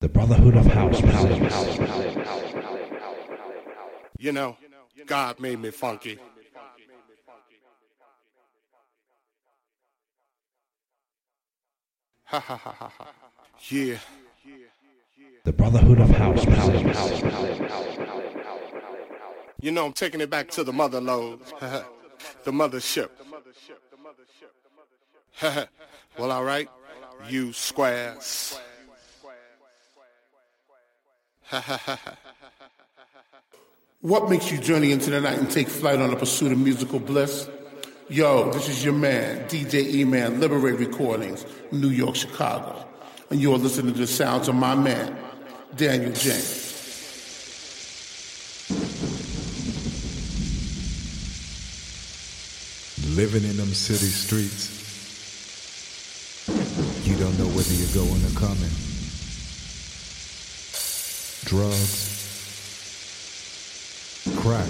The Brotherhood of House. You know, God made me funky. Ha ha ha ha ha. Yeah. The Brotherhood of House. You know, I'm taking it back to the mother lode, the mothership. well, all right, you squares. What makes you journey into the night and take flight on the pursuit of musical bliss? Yo, this is your man, DJ E-Man, Liberate Recordings, New York, Chicago. And you're listening to the sounds of my man, Daniel James. Living in them city streets, you don't know whether you're going or coming. Drugs, crack,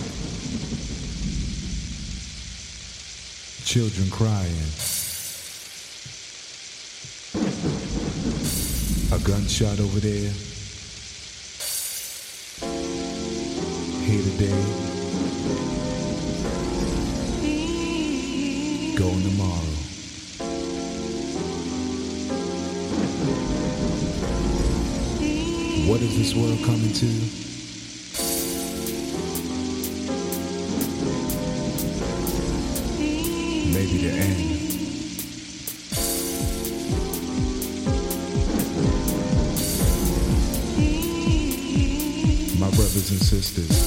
children crying, a gunshot over there, here today, going tomorrow. What is this world coming to? Maybe the end. My brothers and sisters,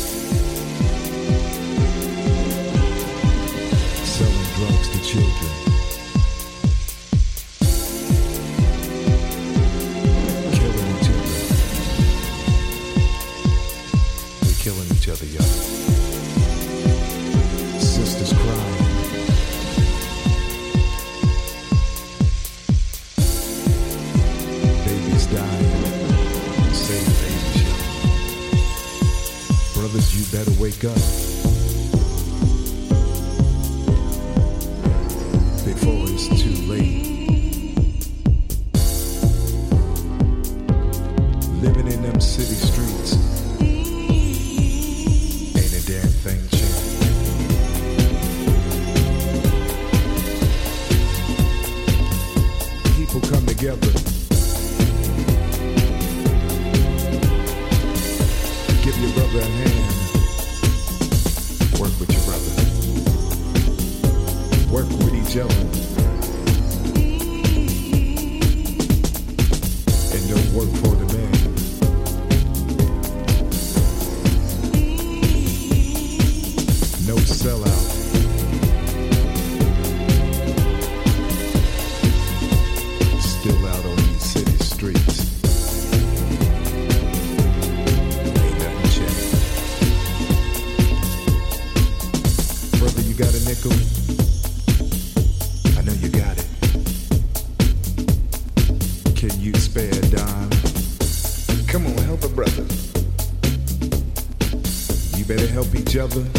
other.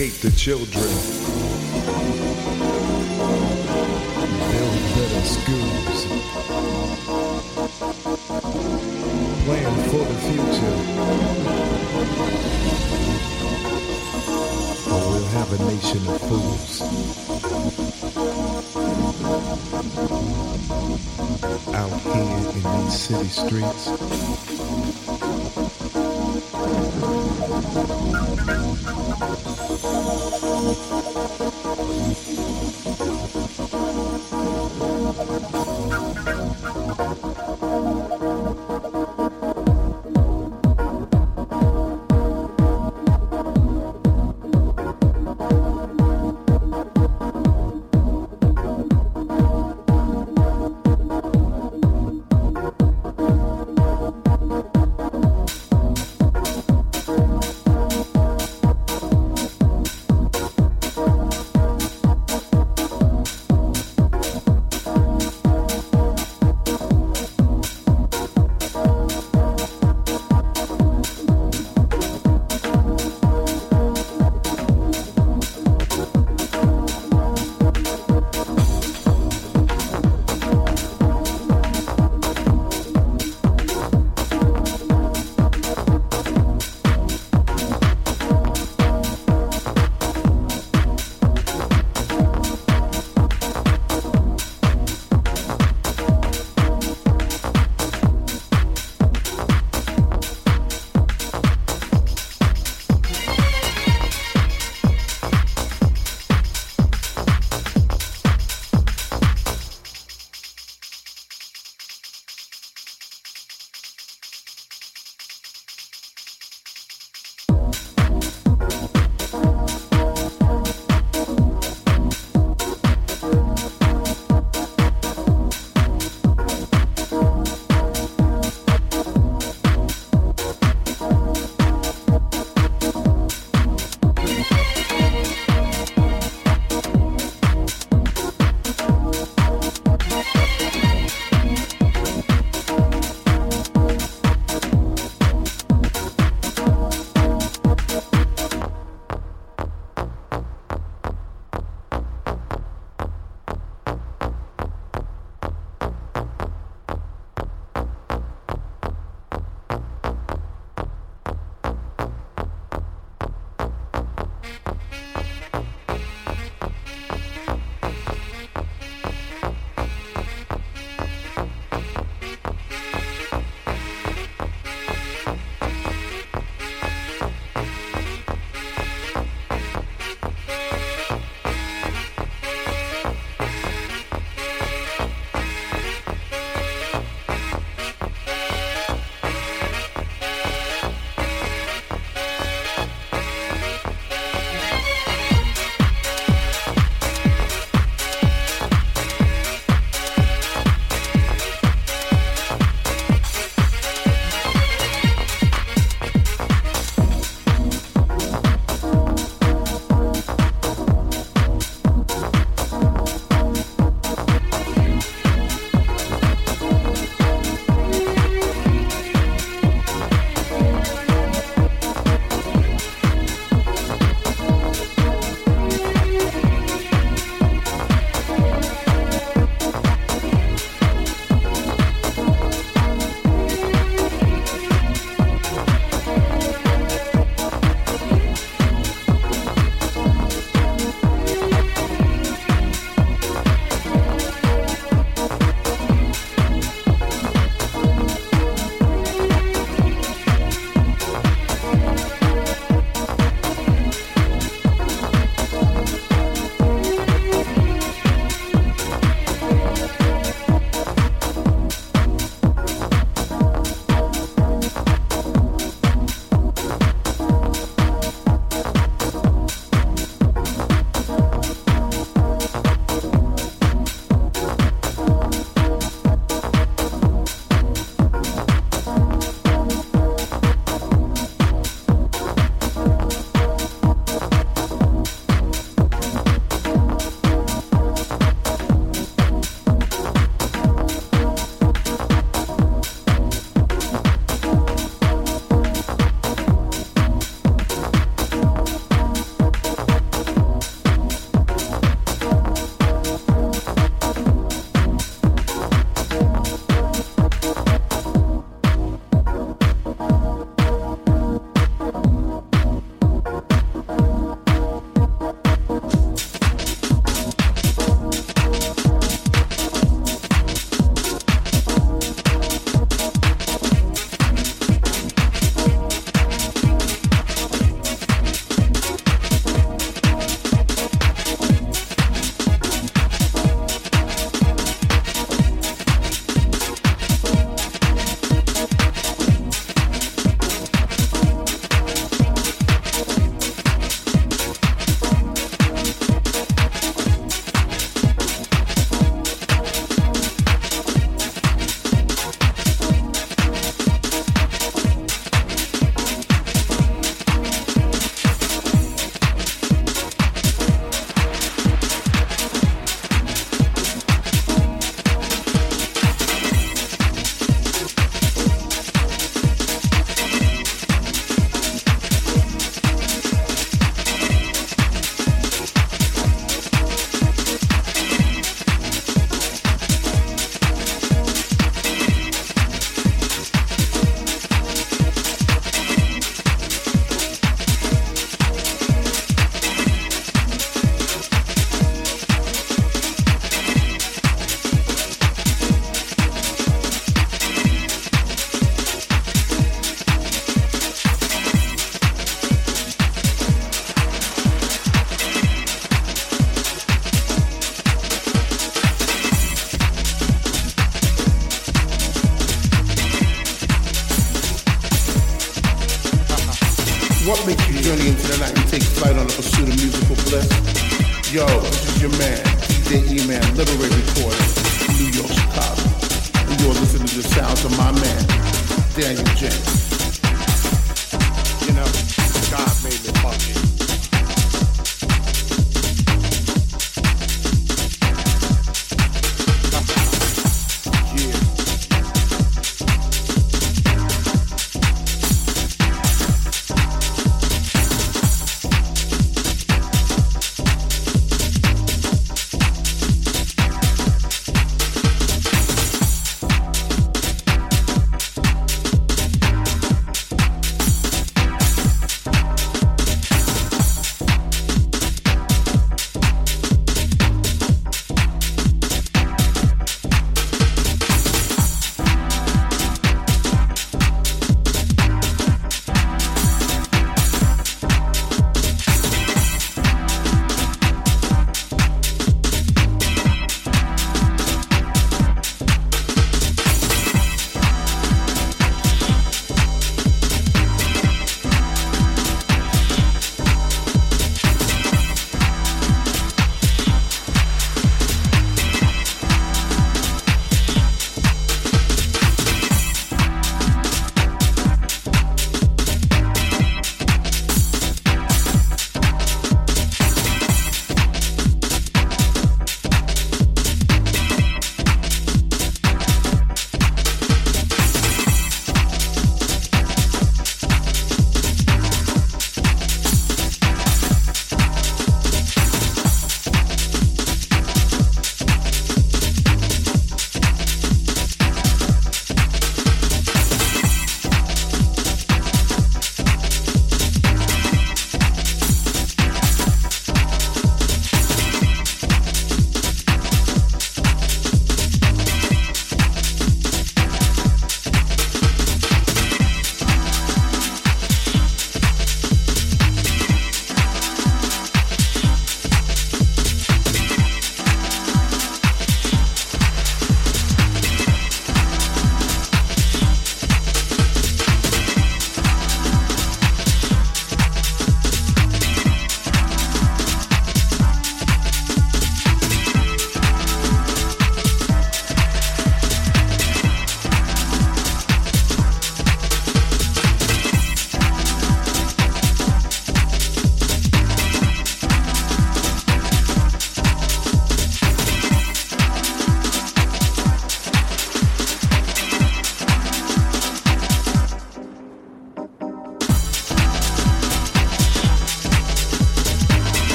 Educate the children. Build better schools. Plan for the future. Or we'll have a nation of fools. Out here in these city streets. あっ。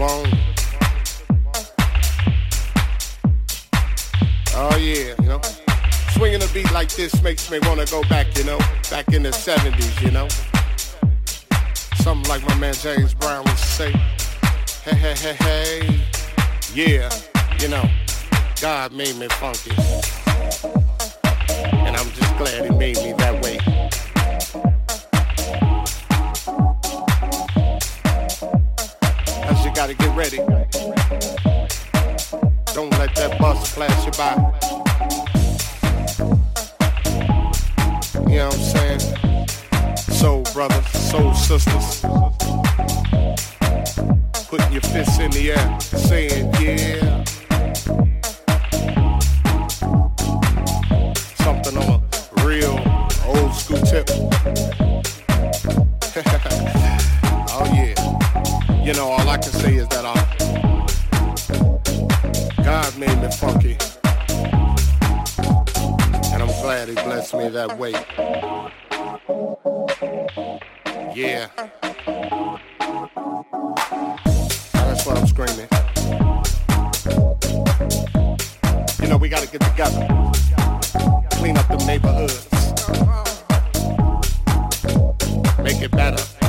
Bone. Make it better.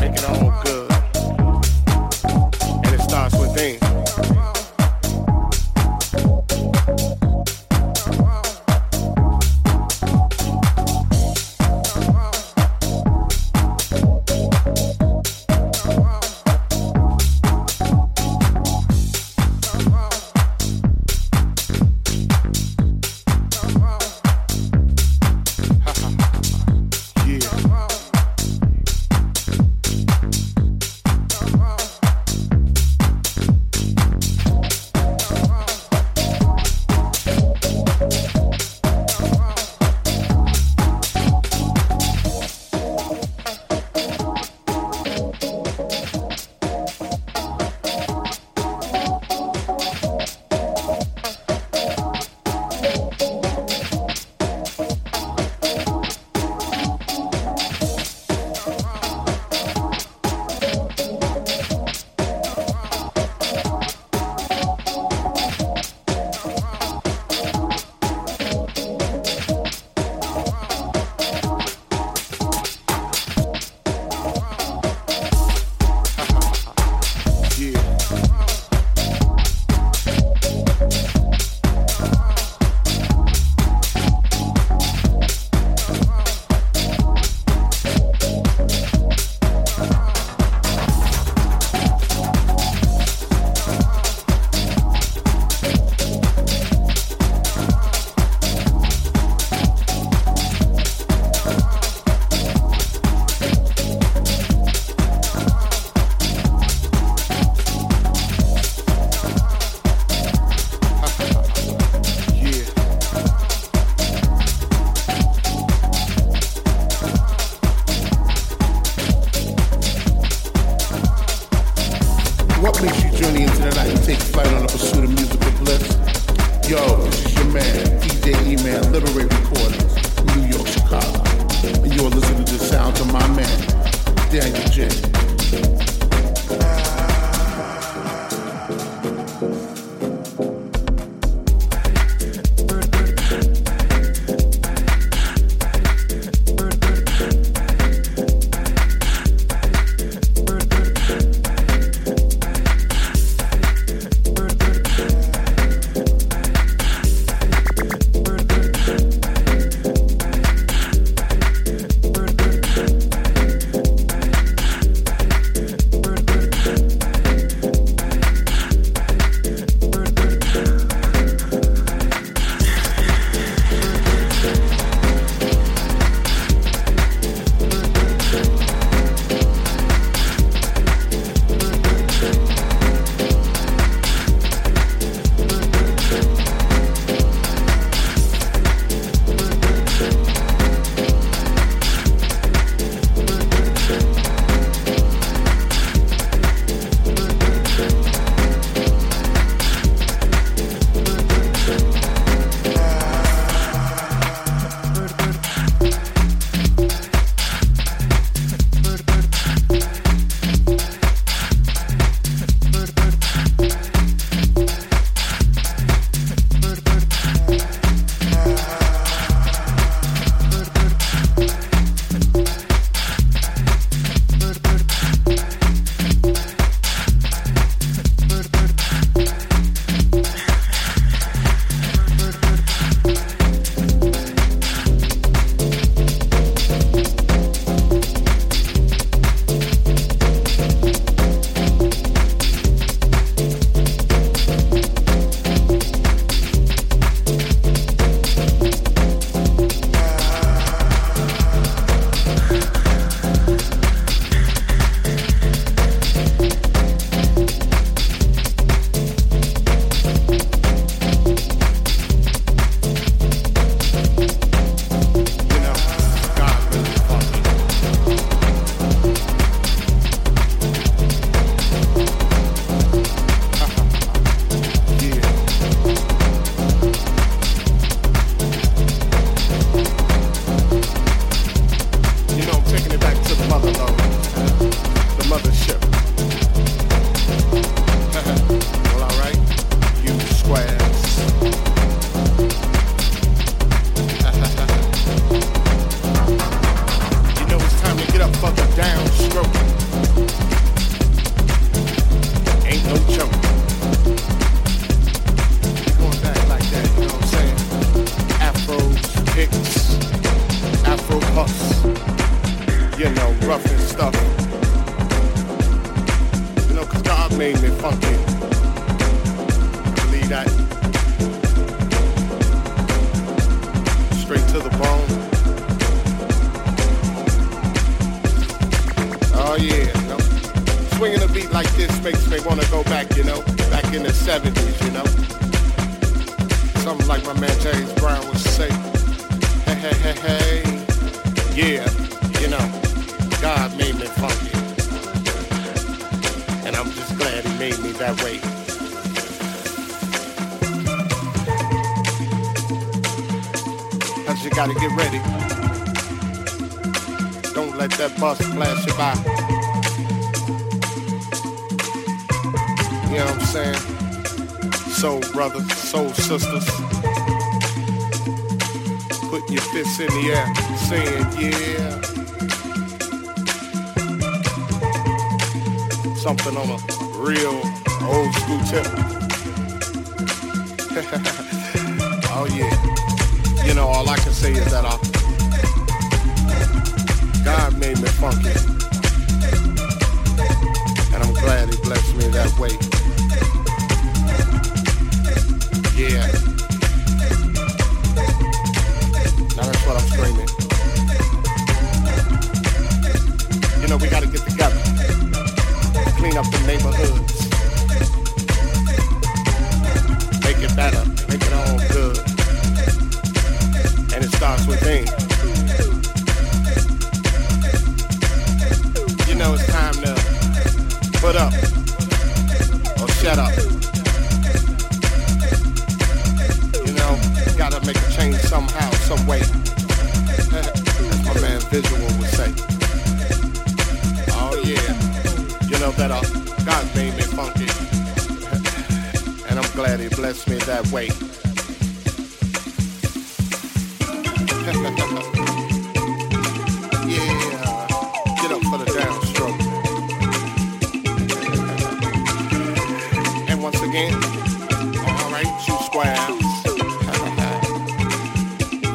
Again, all right, two squares.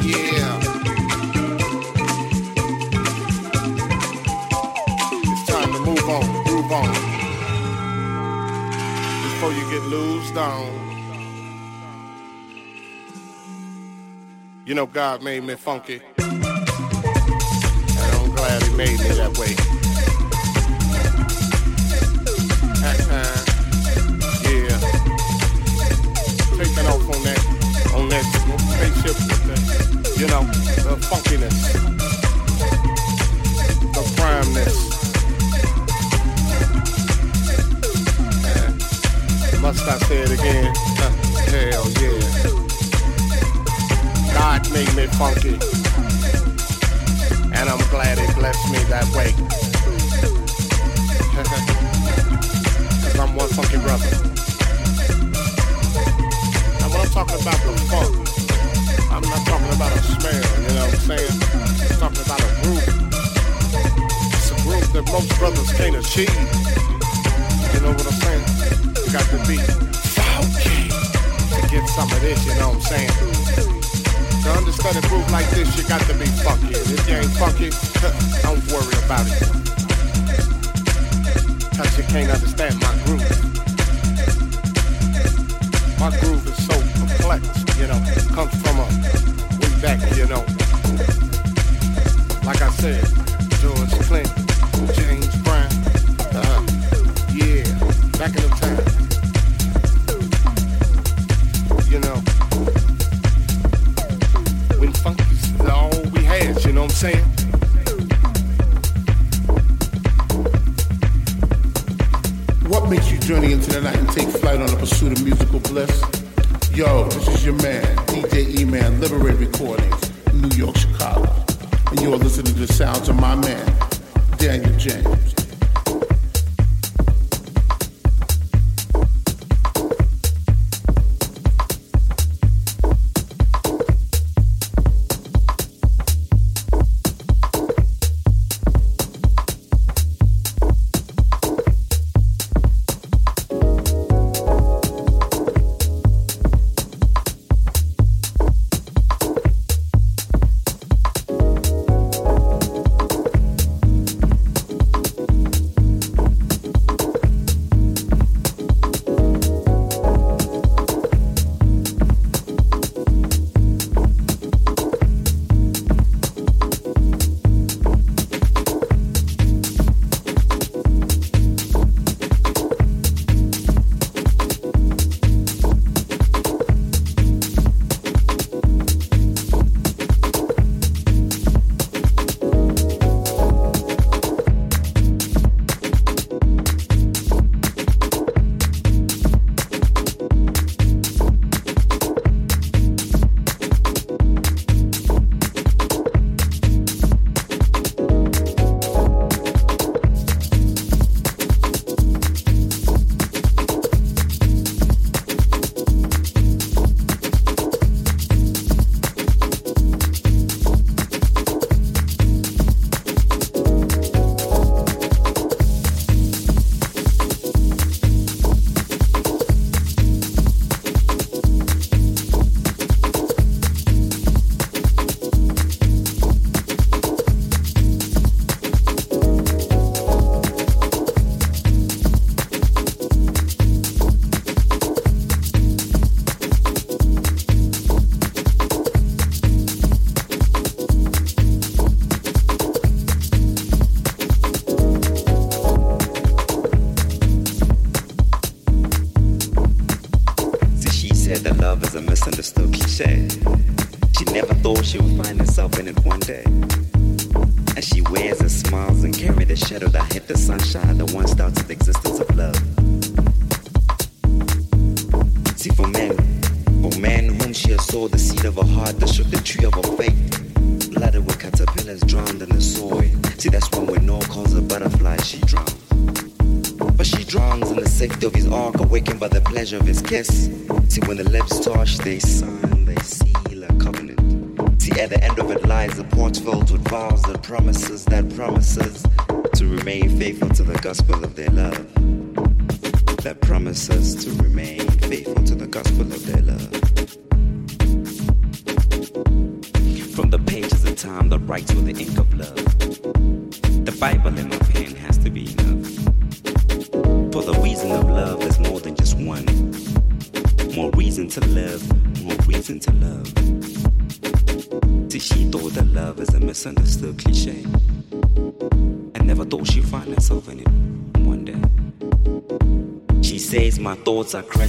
yeah. It's time to move on, groove on. Before you get loosed on. You know God made me funky. And I'm glad he made me that way. Spaceship with the, you know, the funkiness, the primeness. Uh, must I say it again? Hell yeah. God made me funky. And I'm glad he blessed me that way. Cause I'm one funky brother. Now when I'm talking about the funk, about a smell, you know what I'm saying? Talking about a groove. It's a groove that most brothers can't achieve. You know what I'm saying? You got to be funky to get some of this, you know what I'm saying? To understand a groove like this, you got to be funky. And if you ain't funky, don't worry about it. Cause you can't understand my groove. My groove is so complex, you know, it comes from a back, you know. Like I said, George Clinton, James Brown, uh, yeah, back in the time. You know, when funk is all we had, you know what I'm saying? What makes you journey into the night and take flight on the pursuit of musical bliss? Thoughts are crushed,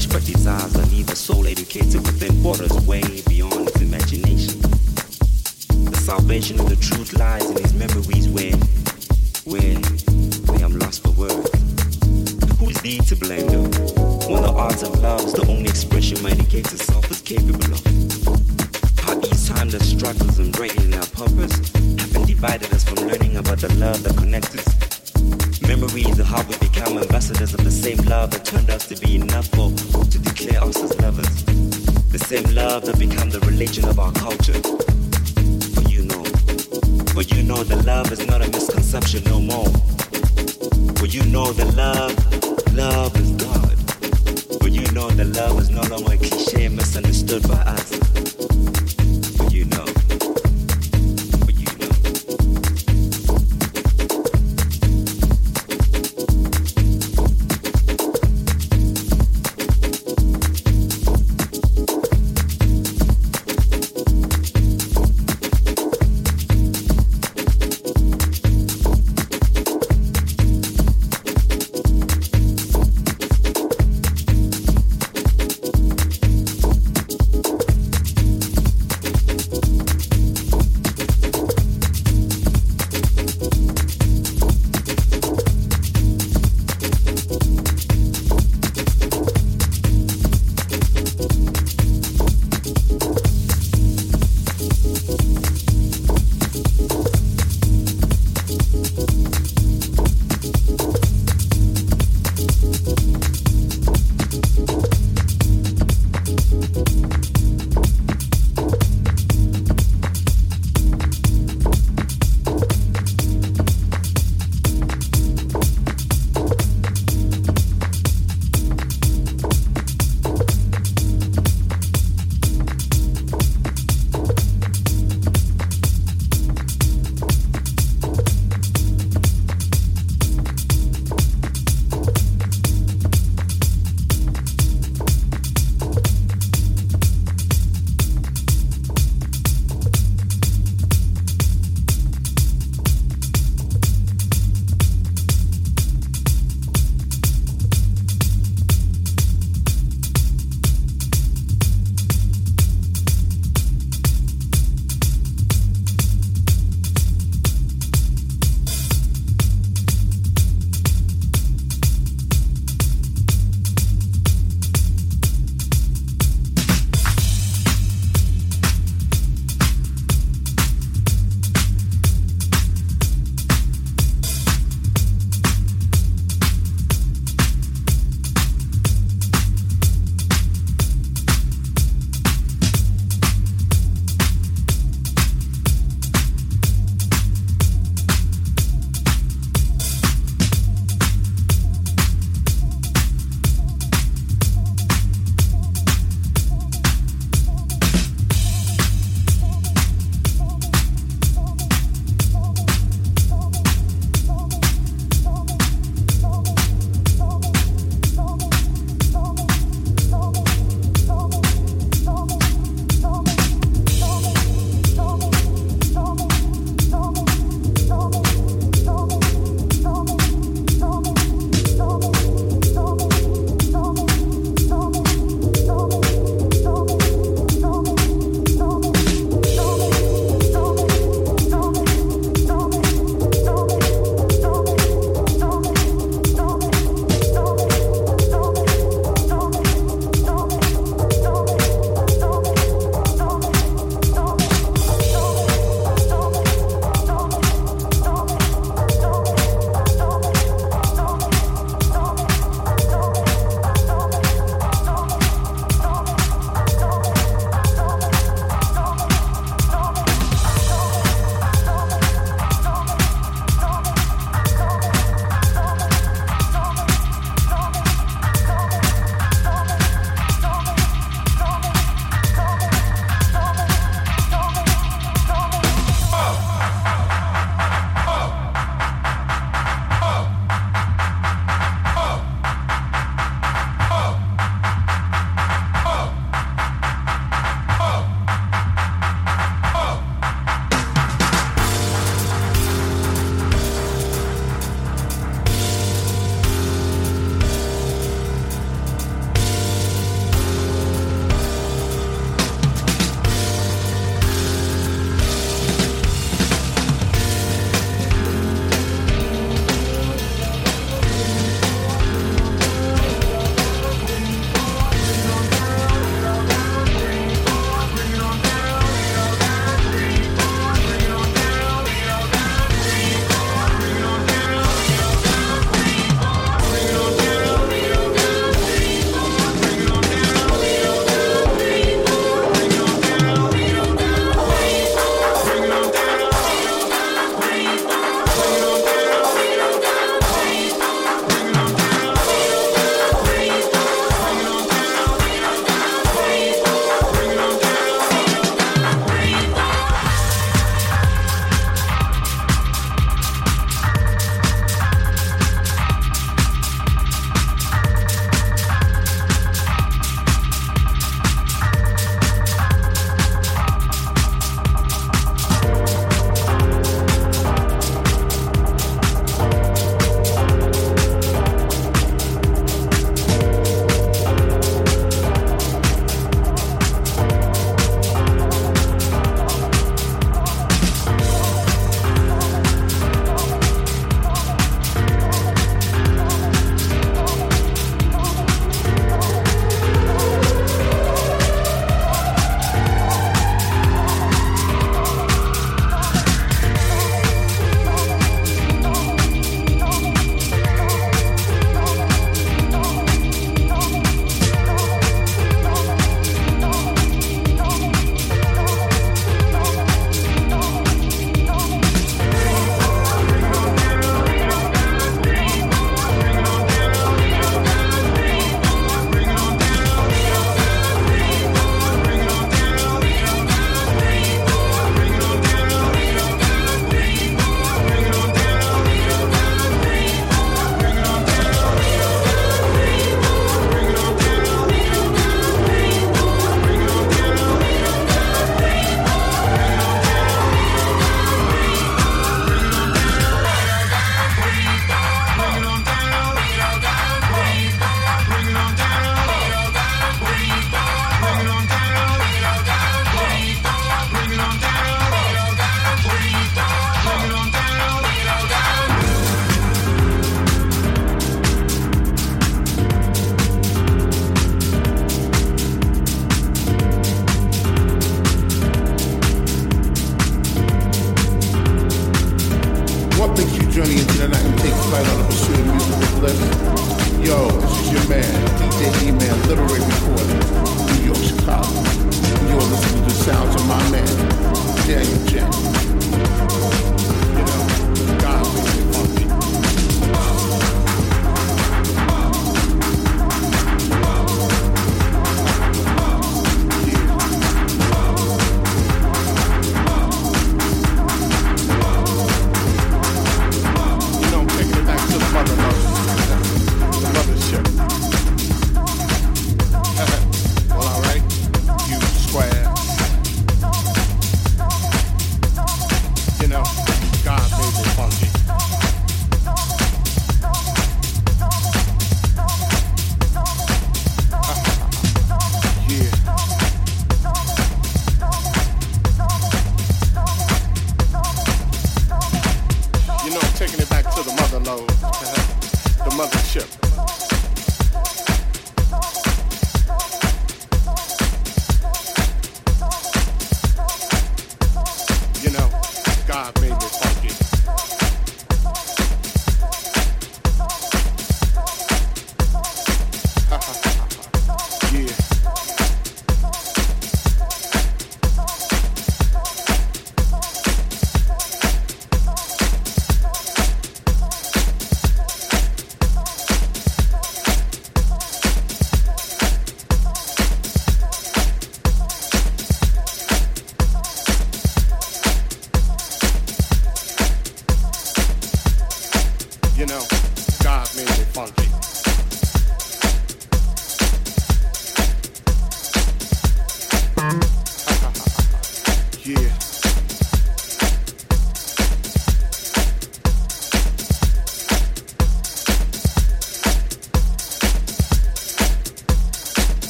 God made it funky.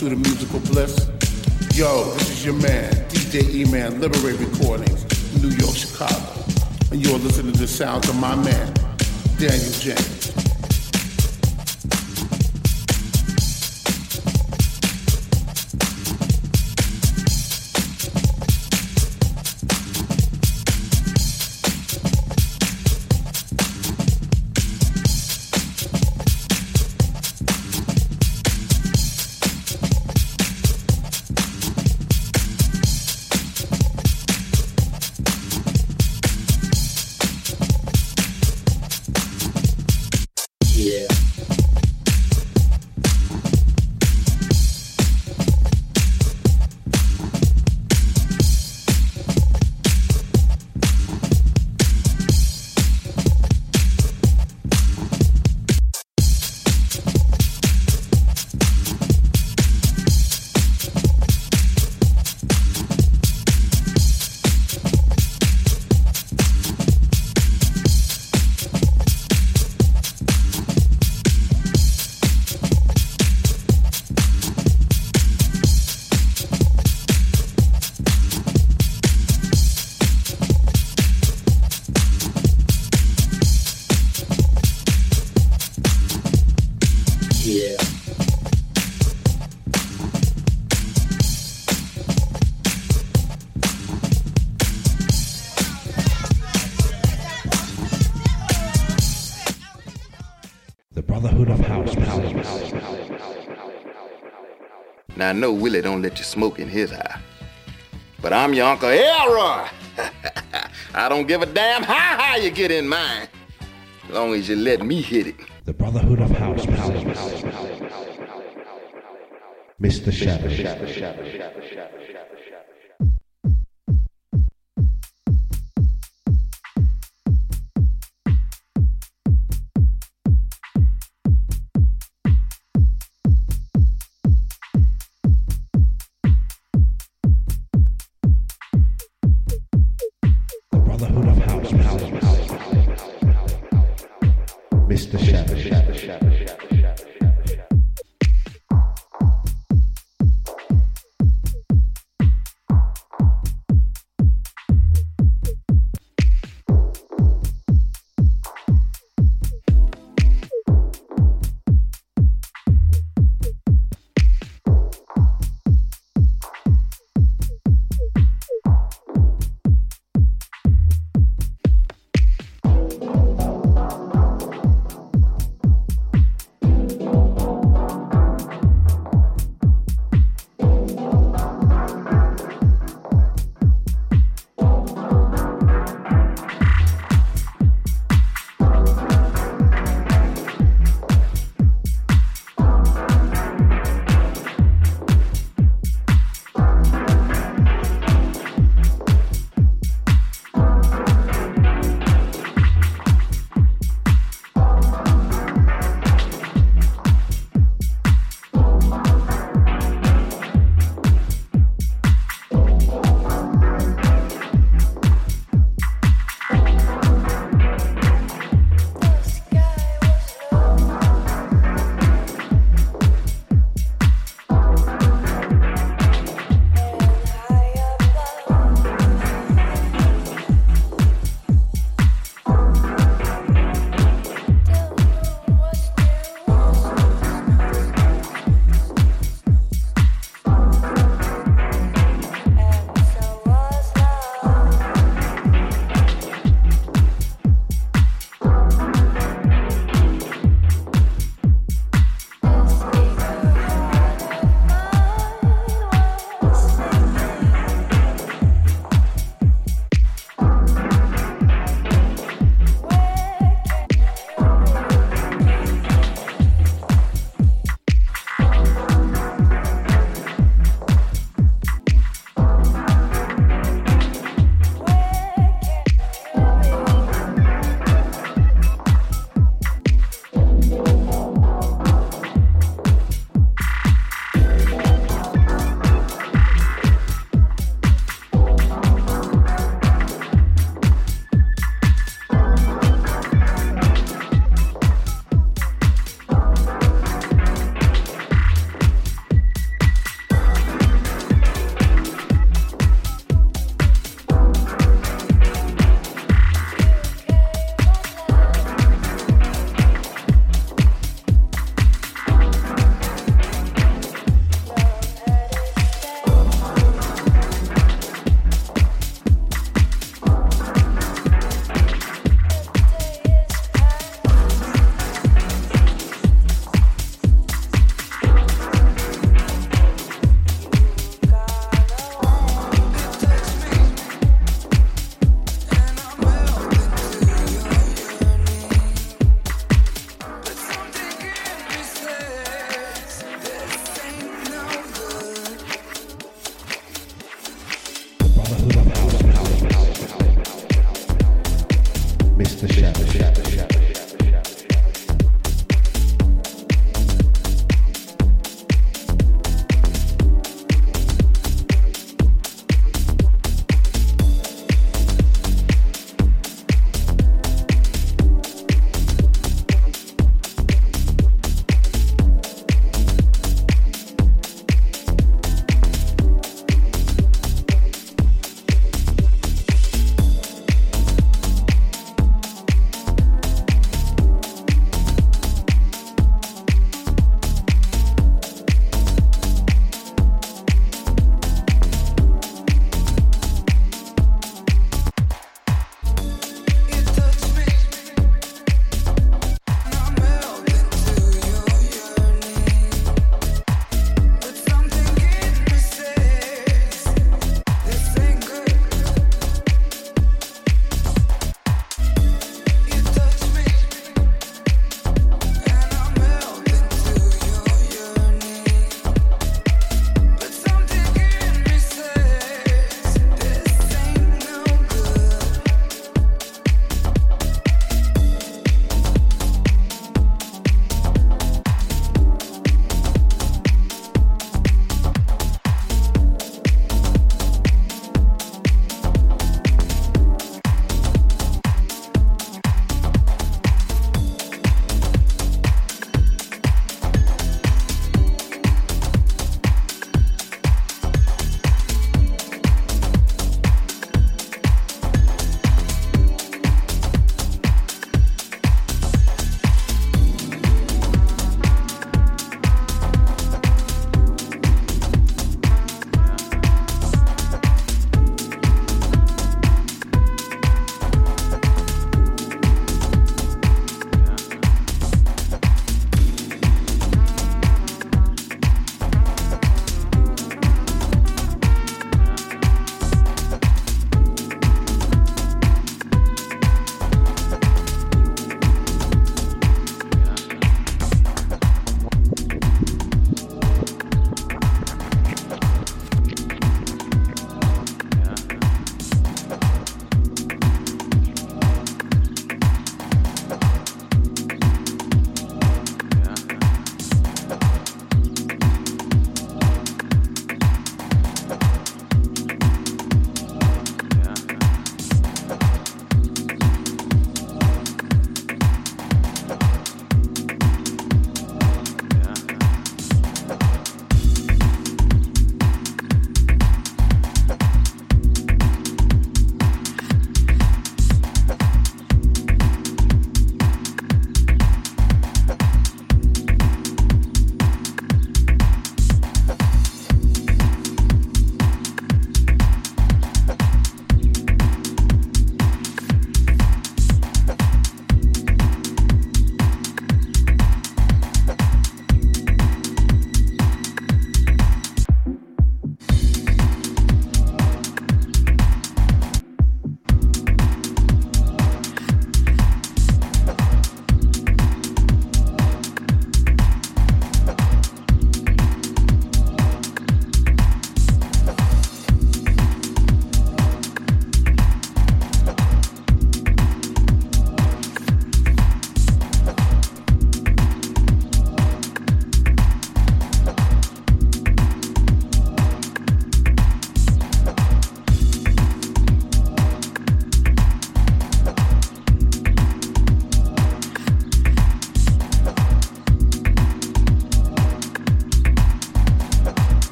pursuit of musical bliss? Yo, this is your man, DJ E-Man, Liberate Recordings, New York, Chicago. And you're listening to the sounds of my man, Daniel James. Brotherhood of House. Now I know Willie don't let you smoke in his eye. But I'm your Uncle Elroy. I don't give a damn how high you get in mine. As long as you let me hit it. The Brotherhood of House. Mr. Shadow.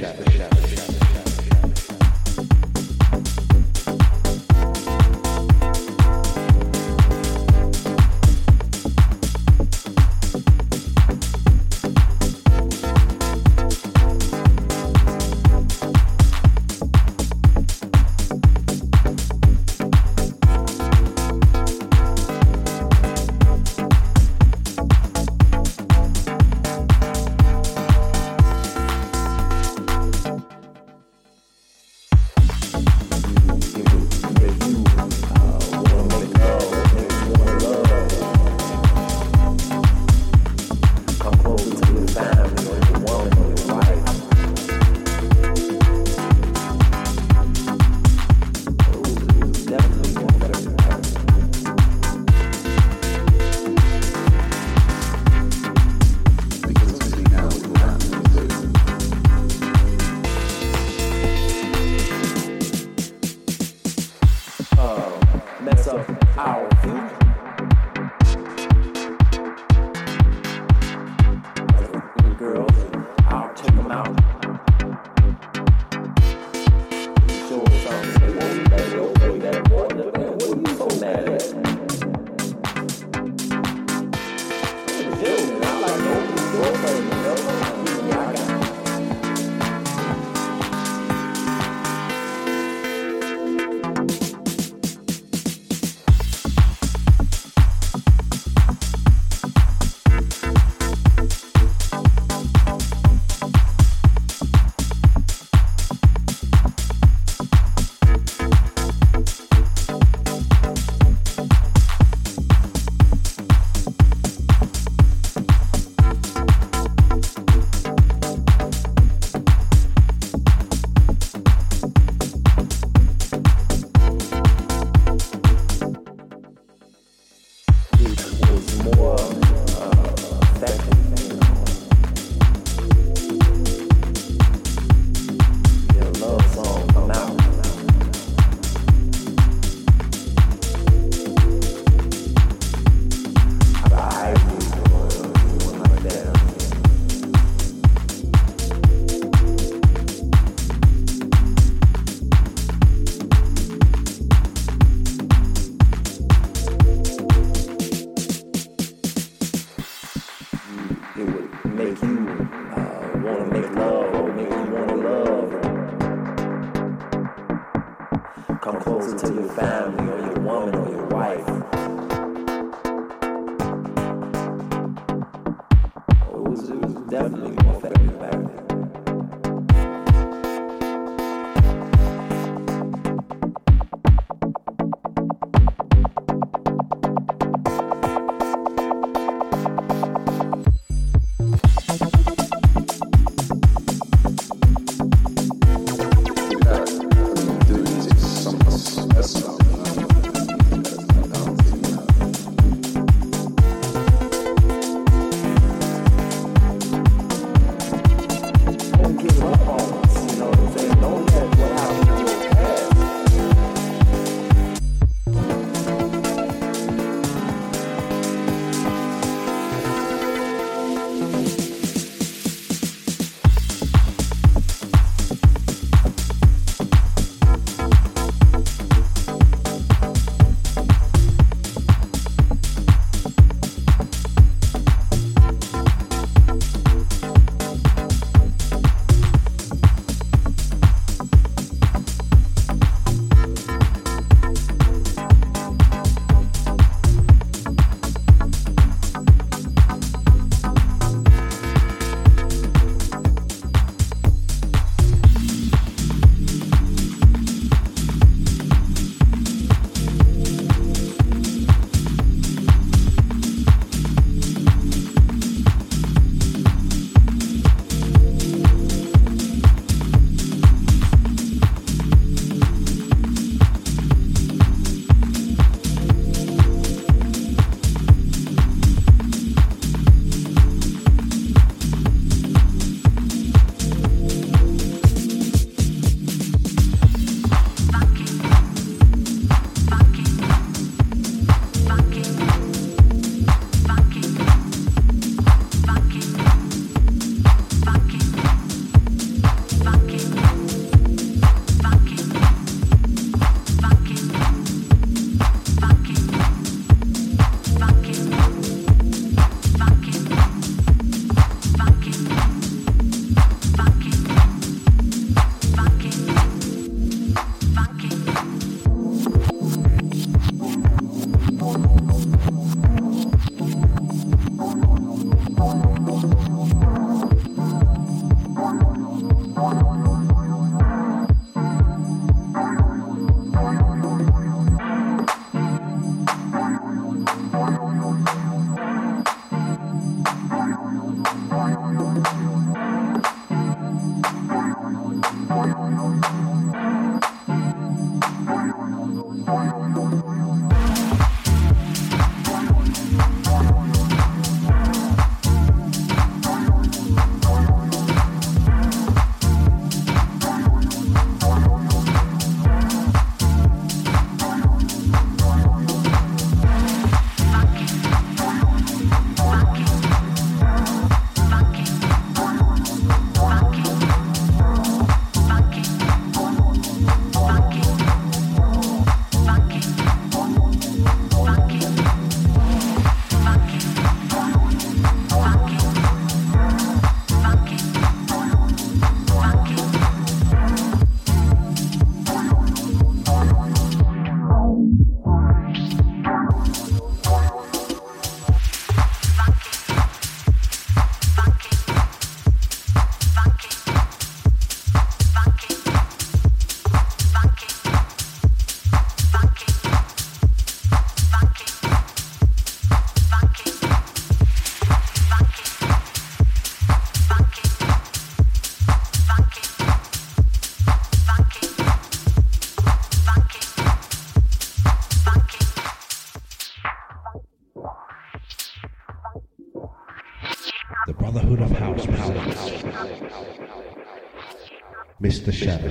Shadow.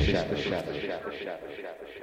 Shadow.